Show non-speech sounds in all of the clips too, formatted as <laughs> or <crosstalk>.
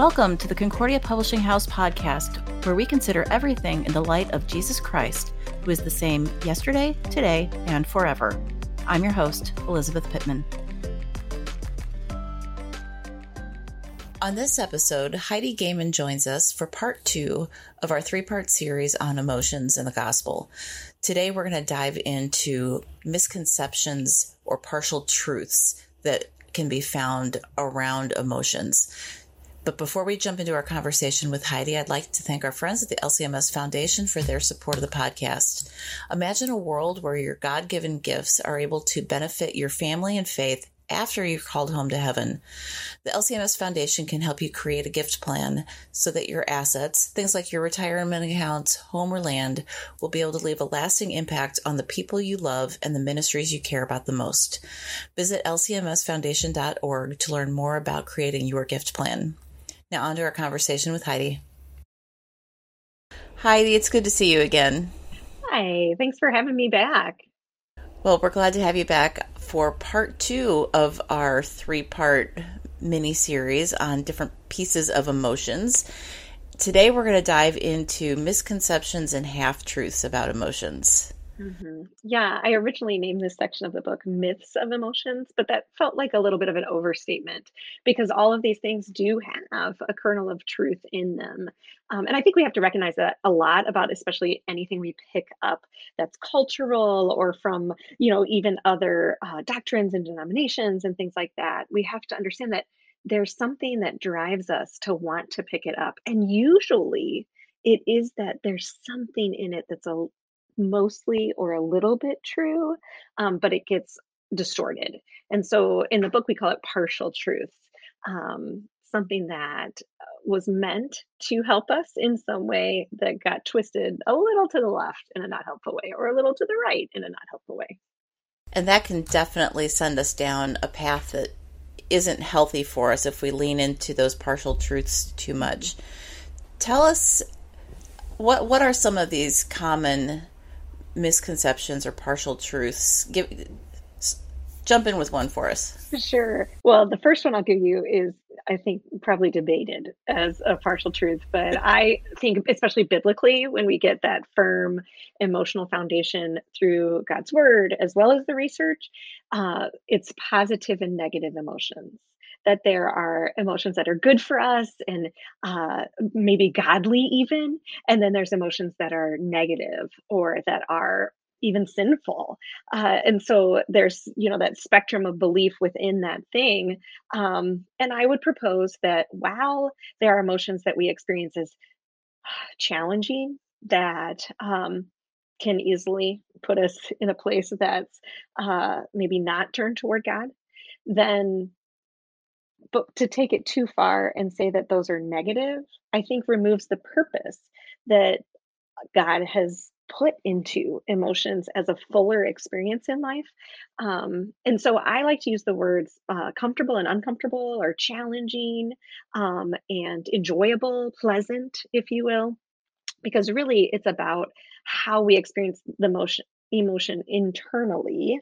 Welcome to the Concordia Publishing House podcast, where we consider everything in the light of Jesus Christ, who is the same yesterday, today, and forever. I'm your host, Elizabeth Pittman. On this episode, Heidi Goehmann joins us for part two of our three part series on emotions in the gospel. Today, we're going to dive into misconceptions or partial truths that can be found around emotions. But before we jump into our conversation with Heidi, I'd like to thank our friends at the LCMS Foundation for their support of the podcast. Imagine a world where your God given gifts are able to benefit your family and faith after you're called home to heaven. The LCMS Foundation can help you create a gift plan so that your assets, things like your retirement accounts, home, or land, will be able to leave a lasting impact on the people you love and the ministries you care about the most. Visit lcmsfoundation.org to learn more about creating your gift plan. Now, on to our conversation with Heidi. Heidi, it's good to see you again. Hi, thanks for having me back. Well, we're glad to have you back for part two of our three part mini series on different pieces of emotions. Today, we're going to dive into misconceptions and half truths about emotions. Mm-hmm. Yeah, I originally named this section of the book Myths of Emotions, but that felt like a little bit of an overstatement because all of these things do have a kernel of truth in them. Um, and I think we have to recognize that a lot about, especially anything we pick up that's cultural or from, you know, even other uh, doctrines and denominations and things like that. We have to understand that there's something that drives us to want to pick it up. And usually, it is that there's something in it that's a mostly or a little bit true, um, but it gets distorted. And so in the book, we call it partial truth. Um, something that was meant to help us in some way that got twisted a little to the left in a not helpful way or a little to the right in a not helpful way. And that can definitely send us down a path that isn't healthy for us if we lean into those partial truths too much. Tell us what what are some of these common misconceptions or partial truths. Give jump in with one for us. Sure. Well, the first one I'll give you is I think probably debated as a partial truth, but <laughs> I think especially biblically when we get that firm emotional foundation through God's word as well as the research, uh, it's positive and negative emotions that there are emotions that are good for us and uh, maybe godly even and then there's emotions that are negative or that are even sinful. Uh, and so there's you know that spectrum of belief within that thing um, and i would propose that while there are emotions that we experience as challenging that um, can easily put us in a place that's uh, maybe not turned toward god then but to take it too far and say that those are negative, I think removes the purpose that God has put into emotions as a fuller experience in life. Um, and so I like to use the words uh, comfortable and uncomfortable, or challenging um, and enjoyable, pleasant, if you will, because really it's about how we experience the emotion, emotion internally.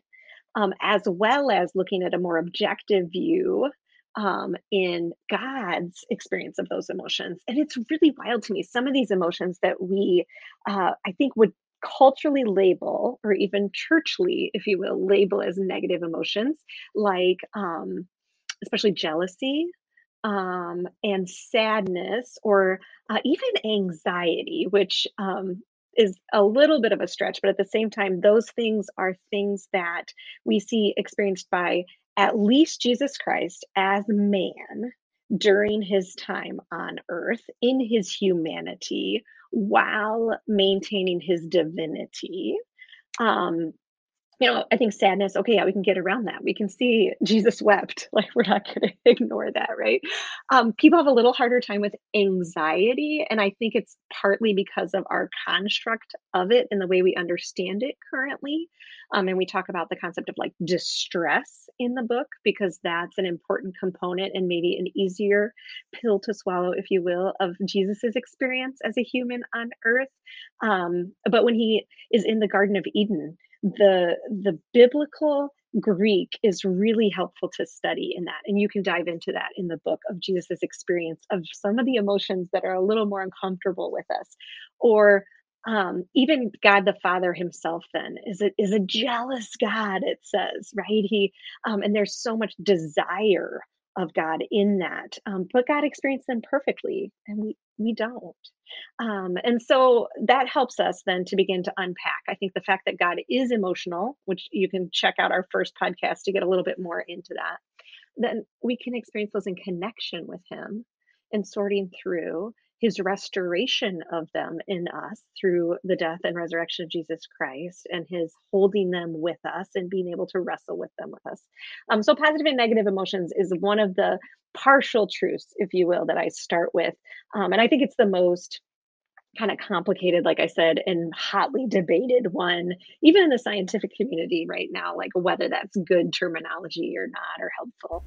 Um, as well as looking at a more objective view um, in God's experience of those emotions. And it's really wild to me. Some of these emotions that we, uh, I think, would culturally label, or even churchly, if you will, label as negative emotions, like um, especially jealousy. Um, and sadness, or uh, even anxiety, which um, is a little bit of a stretch, but at the same time, those things are things that we see experienced by at least Jesus Christ as man during his time on earth in his humanity while maintaining his divinity. Um, you know, I think sadness, okay, yeah, we can get around that. We can see Jesus wept. <laughs> Like, we're not going <laughs> to ignore that, right? Um, people have a little harder time with anxiety. And I think it's partly because of our construct of it and the way we understand it currently. Um, and we talk about the concept of like distress in the book because that's an important component and maybe an easier pill to swallow, if you will, of Jesus's experience as a human on earth. Um, but when he is in the Garden of Eden, the the biblical Greek is really helpful to study in that. And you can dive into that in the book of Jesus' experience of some of the emotions that are a little more uncomfortable with us. Or um, even God the Father himself then is a, is a jealous God, it says, right? He um, and there's so much desire of God in that. Um, but God experienced them perfectly, and we we don't. Um, and so that helps us then to begin to unpack. I think the fact that God is emotional, which you can check out our first podcast to get a little bit more into that, then we can experience those in connection with Him and sorting through his restoration of them in us through the death and resurrection of Jesus Christ and his holding them with us and being able to wrestle with them with us. Um, so, positive and negative emotions is one of the partial truths, if you will, that I start with. Um, and I think it's the most kind of complicated, like I said, and hotly debated one, even in the scientific community right now, like whether that's good terminology or not or helpful.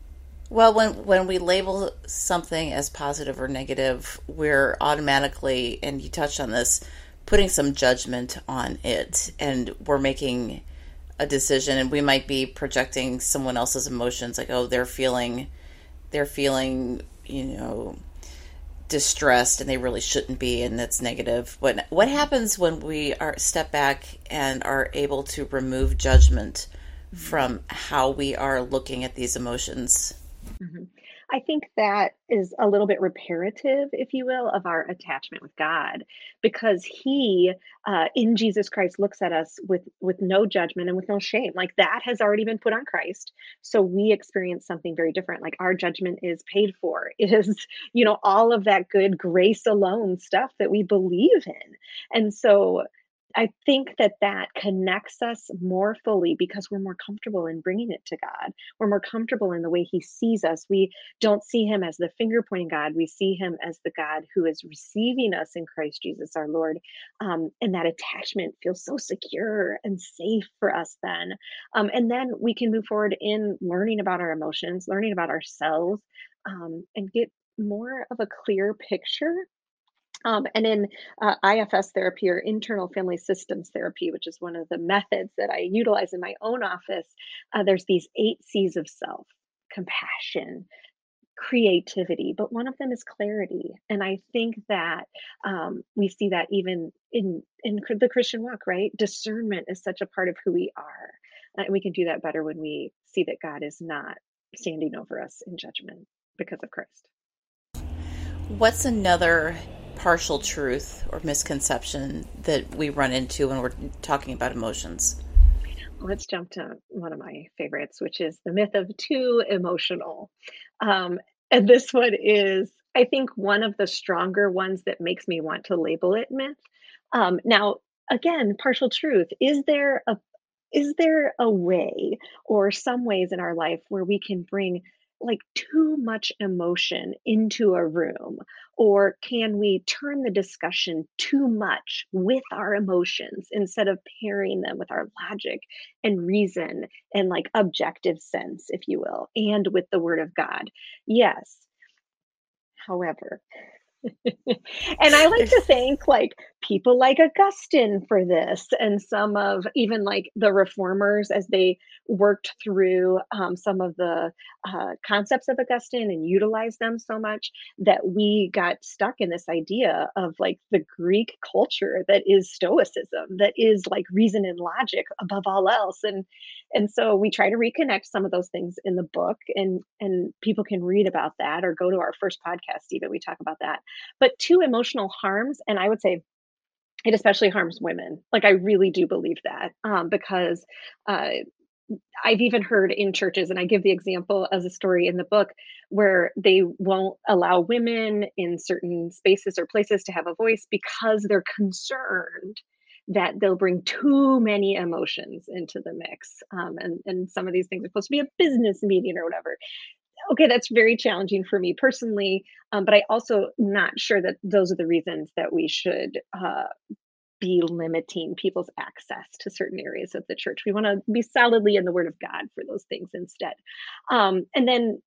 Well, when when we label something as positive or negative, we're automatically, and you touched on this, putting some judgment on it, and we're making a decision, and we might be projecting someone else's emotions, like oh, they're feeling, they're feeling, you know, distressed, and they really shouldn't be, and that's negative. What what happens when we are step back and are able to remove judgment from how we are looking at these emotions? Mhm. I think that is a little bit reparative, if you will, of our attachment with God, because He, uh, in Jesus Christ, looks at us with with no judgment and with no shame. Like that has already been put on Christ, so we experience something very different. Like our judgment is paid for. <laughs> It is, you know, all of that good grace alone stuff that we believe in, and so I think that that connects us more fully because we're more comfortable in bringing it to God. We're more comfortable in the way He sees us. We don't see Him as the finger pointing God. We see Him as the God who is receiving us in Christ Jesus our Lord. Um, and that attachment feels so secure and safe for us then. Um, and then we can move forward in learning about our emotions, learning about ourselves, um, and get more of a clear picture um, and in uh, IFS therapy or internal family systems therapy, which is one of the methods that I utilize in my own office, uh, there's these eight C's of self compassion, creativity, but one of them is clarity. And I think that um, we see that even in, in the Christian walk, right? Discernment is such a part of who we are. And we can do that better when we see that God is not standing over us in judgment because of Christ. What's another partial truth or misconception that we run into when we're talking about emotions? Let's jump to one of my favorites, which is the myth of too emotional. Um, and this one is, I think, one of the stronger ones that makes me want to label it myth. Um, now, again, partial truth. Is there a is there a way or some ways in our life where we can bring like too much emotion into a room? Or can we turn the discussion too much with our emotions instead of pairing them with our logic and reason and like objective sense, if you will, and with the word of God? Yes. However, <laughs> and I like to <laughs> thank like people like Augustine for this and some of even like the reformers as they worked through um, some of the uh, concepts of Augustine and utilized them so much that we got stuck in this idea of like the Greek culture that is stoicism, that is like reason and logic above all else. And and so we try to reconnect some of those things in the book and and people can read about that or go to our first podcast even we talk about that but too emotional harms and i would say it especially harms women like i really do believe that um, because uh, I've even heard in churches, and I give the example as a story in the book, where they won't allow women in certain spaces or places to have a voice because they're concerned that they'll bring too many emotions into the mix. Um, and, and some of these things are supposed to be a business meeting or whatever. Okay, that's very challenging for me personally, um, but I also not sure that those are the reasons that we should uh, be limiting people's access to certain areas of the church. We want to be solidly in the Word of God for those things instead. Um, and then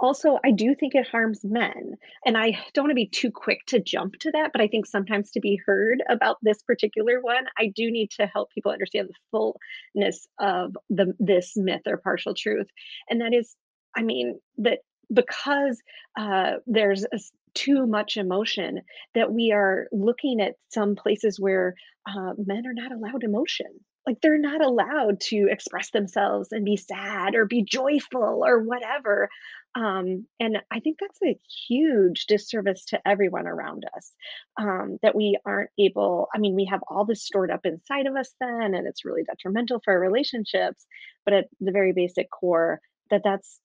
also, I do think it harms men. And I don't want to be too quick to jump to that, but I think sometimes to be heard about this particular one, I do need to help people understand the fullness of the this myth or partial truth. And that is, I mean, that because uh, there's a, too much emotion, that we are looking at some places where uh, men are not allowed emotion. Like they're not allowed to express themselves and be sad or be joyful or whatever um, and i think that's a huge disservice to everyone around us um, that we aren't able i mean we have all this stored up inside of us then and it's really detrimental for our relationships but at the very basic core that that's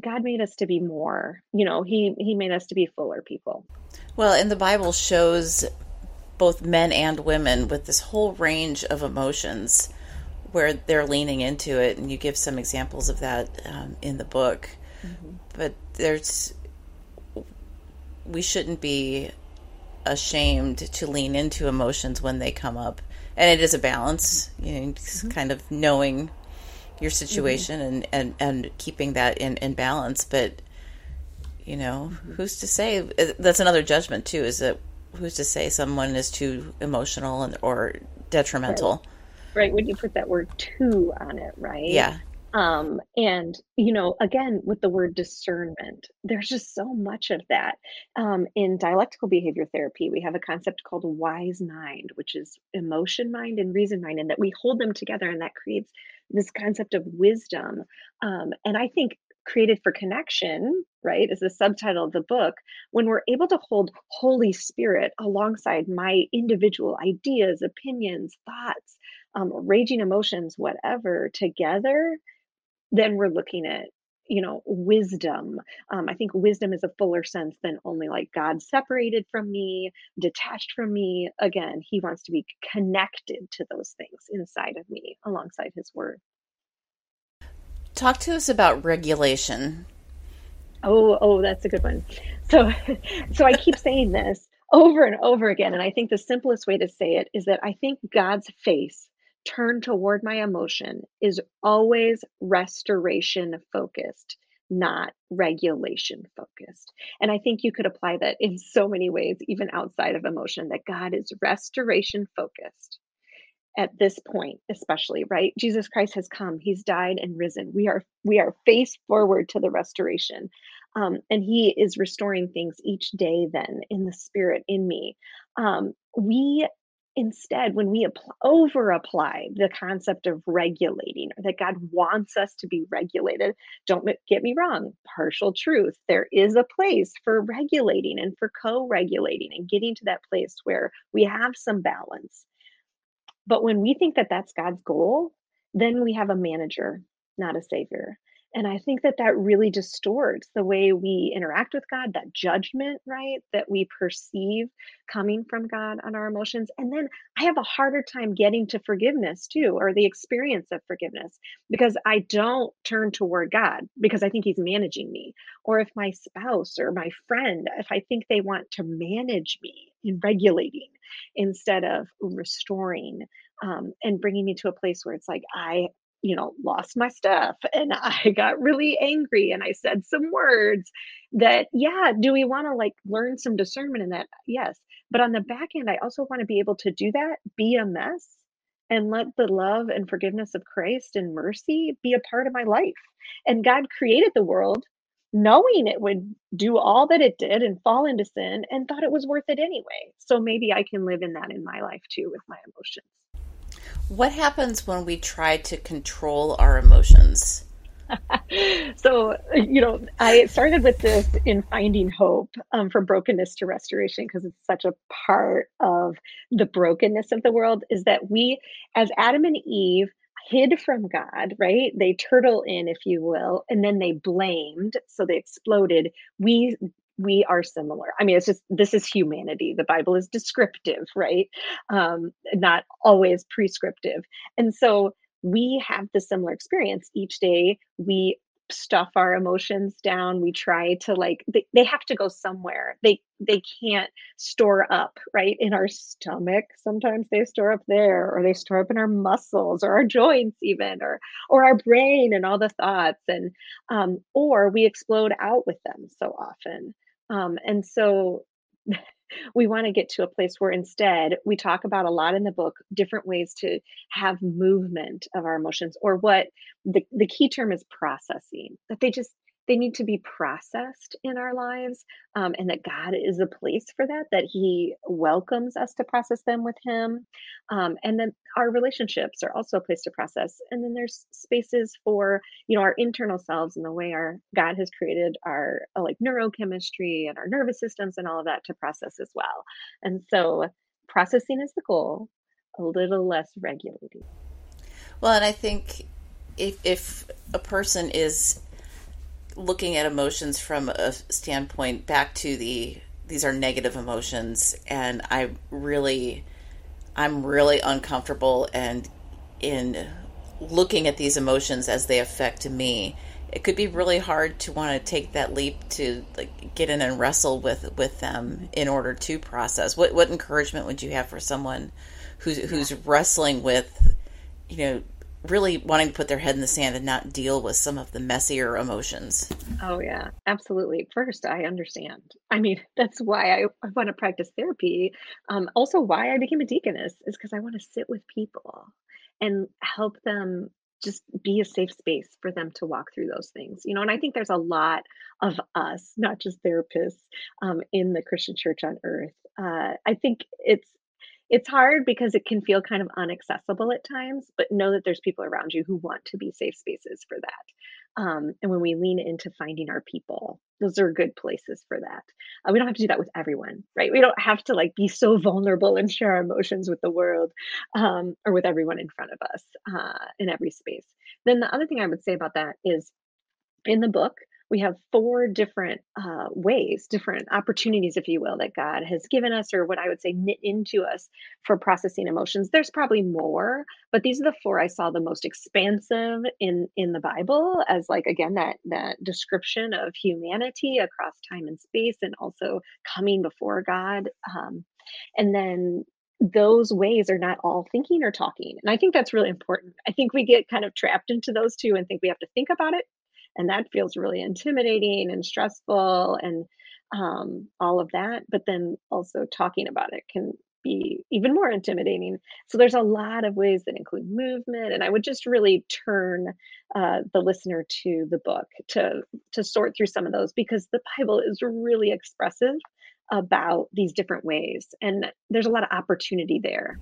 god made us to be more you know he he made us to be fuller people well and the bible shows both men and women with this whole range of emotions where they're leaning into it and you give some examples of that um, in the book mm-hmm. but there's we shouldn't be ashamed to lean into emotions when they come up and it is a balance you know mm-hmm. kind of knowing your situation mm-hmm. and, and and keeping that in in balance but you know mm-hmm. who's to say that's another judgment too is that who's to say someone is too emotional and or detrimental right. right when you put that word too on it right yeah um and you know again with the word discernment there's just so much of that um in dialectical behavior therapy we have a concept called wise mind which is emotion mind and reason mind and that we hold them together and that creates this concept of wisdom um and i think created for connection, right, is the subtitle of the book, when we're able to hold Holy Spirit alongside my individual ideas, opinions, thoughts, um, raging emotions, whatever, together, then we're looking at you know wisdom um, i think wisdom is a fuller sense than only like god separated from me detached from me again he wants to be connected to those things inside of me alongside his word Talk to us about regulation. Oh, oh, that's a good one. So, <laughs> so I keep saying this over and over again, and I think the simplest way to say it is that I think God's face turned toward my emotion is always restoration focused, not regulation focused. And I think you could apply that in so many ways, even outside of emotion, that God is restoration focused at this point especially right? Jesus christ has come. He's died and risen. We are we are face forward to the restoration um, and he is restoring things each day then in the spirit in me. Um, we instead when we apply, over apply the concept of regulating or that god wants us to be regulated don't get me wrong partial truth there is a place for regulating and for co-regulating and getting to that place where we have some balance but when we think that that's God's goal, then we have a manager, not a savior. And I think that that really distorts the way we interact with God, that judgment, right, that we perceive coming from God on our emotions. And then I have a harder time getting to forgiveness too, or the experience of forgiveness, because I don't turn toward God because I think He's managing me. Or if my spouse or my friend, if I think they want to manage me in regulating instead of restoring um, and bringing me to a place where it's like, I you know, lost my stuff and <laughs> I got really angry and I said some words that, yeah, do we want to like learn some discernment in that? Yes. But on the back end, I also want to be able to do that, be a mess, and let the love and forgiveness of Christ and mercy be a part of my life. And God created the world knowing it would do all that it did and fall into sin and thought it was worth it anyway. So maybe I can live in that in my life too with my emotions. What happens when we try to control our emotions? <laughs> so, you know, I started with this in Finding Hope um, from Brokenness to Restoration because it's such a part of the brokenness of the world is that we, as Adam and Eve, hid from God, right? They turtle in, if you will, and then they blamed, so they exploded. We we are similar. I mean, it's just this is humanity. The Bible is descriptive, right? Um, not always prescriptive. And so we have the similar experience. Each day we stuff our emotions down we try to like they, they have to go somewhere they they can't store up right in our stomach sometimes they store up there or they store up in our muscles or our joints even or or our brain and all the thoughts and um or we explode out with them so often um and so <laughs> we want to get to a place where instead we talk about a lot in the book different ways to have movement of our emotions or what the, the key term is processing that they just they need to be processed in our lives um, and that god is a place for that that he welcomes us to process them with him um, and then our relationships are also a place to process and then there's spaces for you know our internal selves and the way our god has created our uh, like neurochemistry and our nervous systems and all of that to process as well and so processing is the goal a little less regulating. Well and i think if if a person is looking at emotions from a standpoint back to the these are negative emotions and I really I'm really uncomfortable and in looking at these emotions as they affect me. It could be really hard to want to take that leap to like get in and wrestle with with them in order to process. What what encouragement would you have for someone who's who's wrestling with you know really wanting to put their head in the sand and not deal with some of the messier emotions. Oh, yeah, absolutely. First, I understand. I mean, <laughs> that's why I, I want to practice therapy. Um, also, why I became a deaconess is because I want to sit with people and help them just be a safe space for them to walk through those things you know and i think there's a lot of us not just therapists um, in the christian church on earth uh, i think it's it's hard because it can feel kind of inaccessible at times, but know that there's people around you who want to be safe spaces for that. Um, and when we lean into finding our people, those are good places for that. Uh, we don't have to do that with everyone, right? We don't have to like be so vulnerable and share our emotions with the world um, or with everyone in front of us uh, in every space. Then the other thing I would say about that is in the book, we have four different uh, ways, different opportunities, if you will, that God has given us, or what I would say knit into us for processing emotions. There's probably more, but these are the four I saw the most expansive in in the Bible, as like again that that description of humanity across time and space, and also coming before God. Um, and then those ways are not all thinking or talking. And I think that's really important. I think we get kind of trapped into those two and think we have to think about it and that feels really intimidating and stressful and um, all of that but then also talking about it can be even more intimidating. So there's a lot of ways that include movement and i would just really turn uh, the listener to the book to to sort through some of those because the bible is really expressive about these different ways and there's a lot of opportunity there.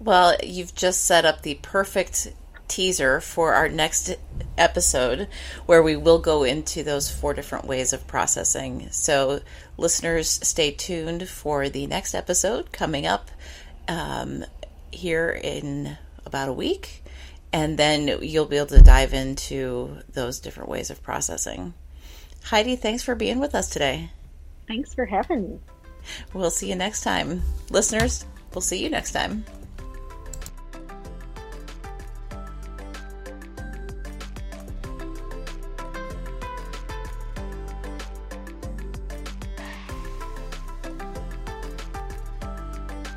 Well you've just set up the perfect teaser for our next episode where we will go into those four different ways of processing. So, listeners, stay tuned for the next episode coming up um, here in about a week. And then you'll be able to dive into those different ways of processing. Heidi, thanks for being with us today. Thanks for having me. We'll see you next time. Listeners, we'll see you next time.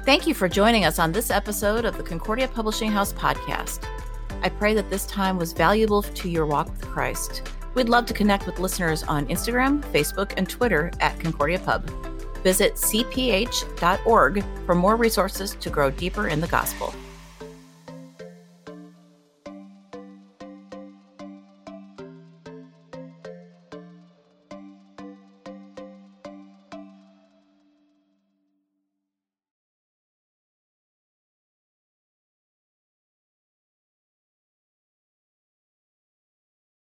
Thank you for joining us on this episode of the Concordia Publishing House podcast. I pray that this time was valuable to your walk with Christ. We'd love to connect with listeners on Instagram, Facebook, and Twitter at Concordia Pub. Visit cph.org for more resources to grow deeper in the gospel.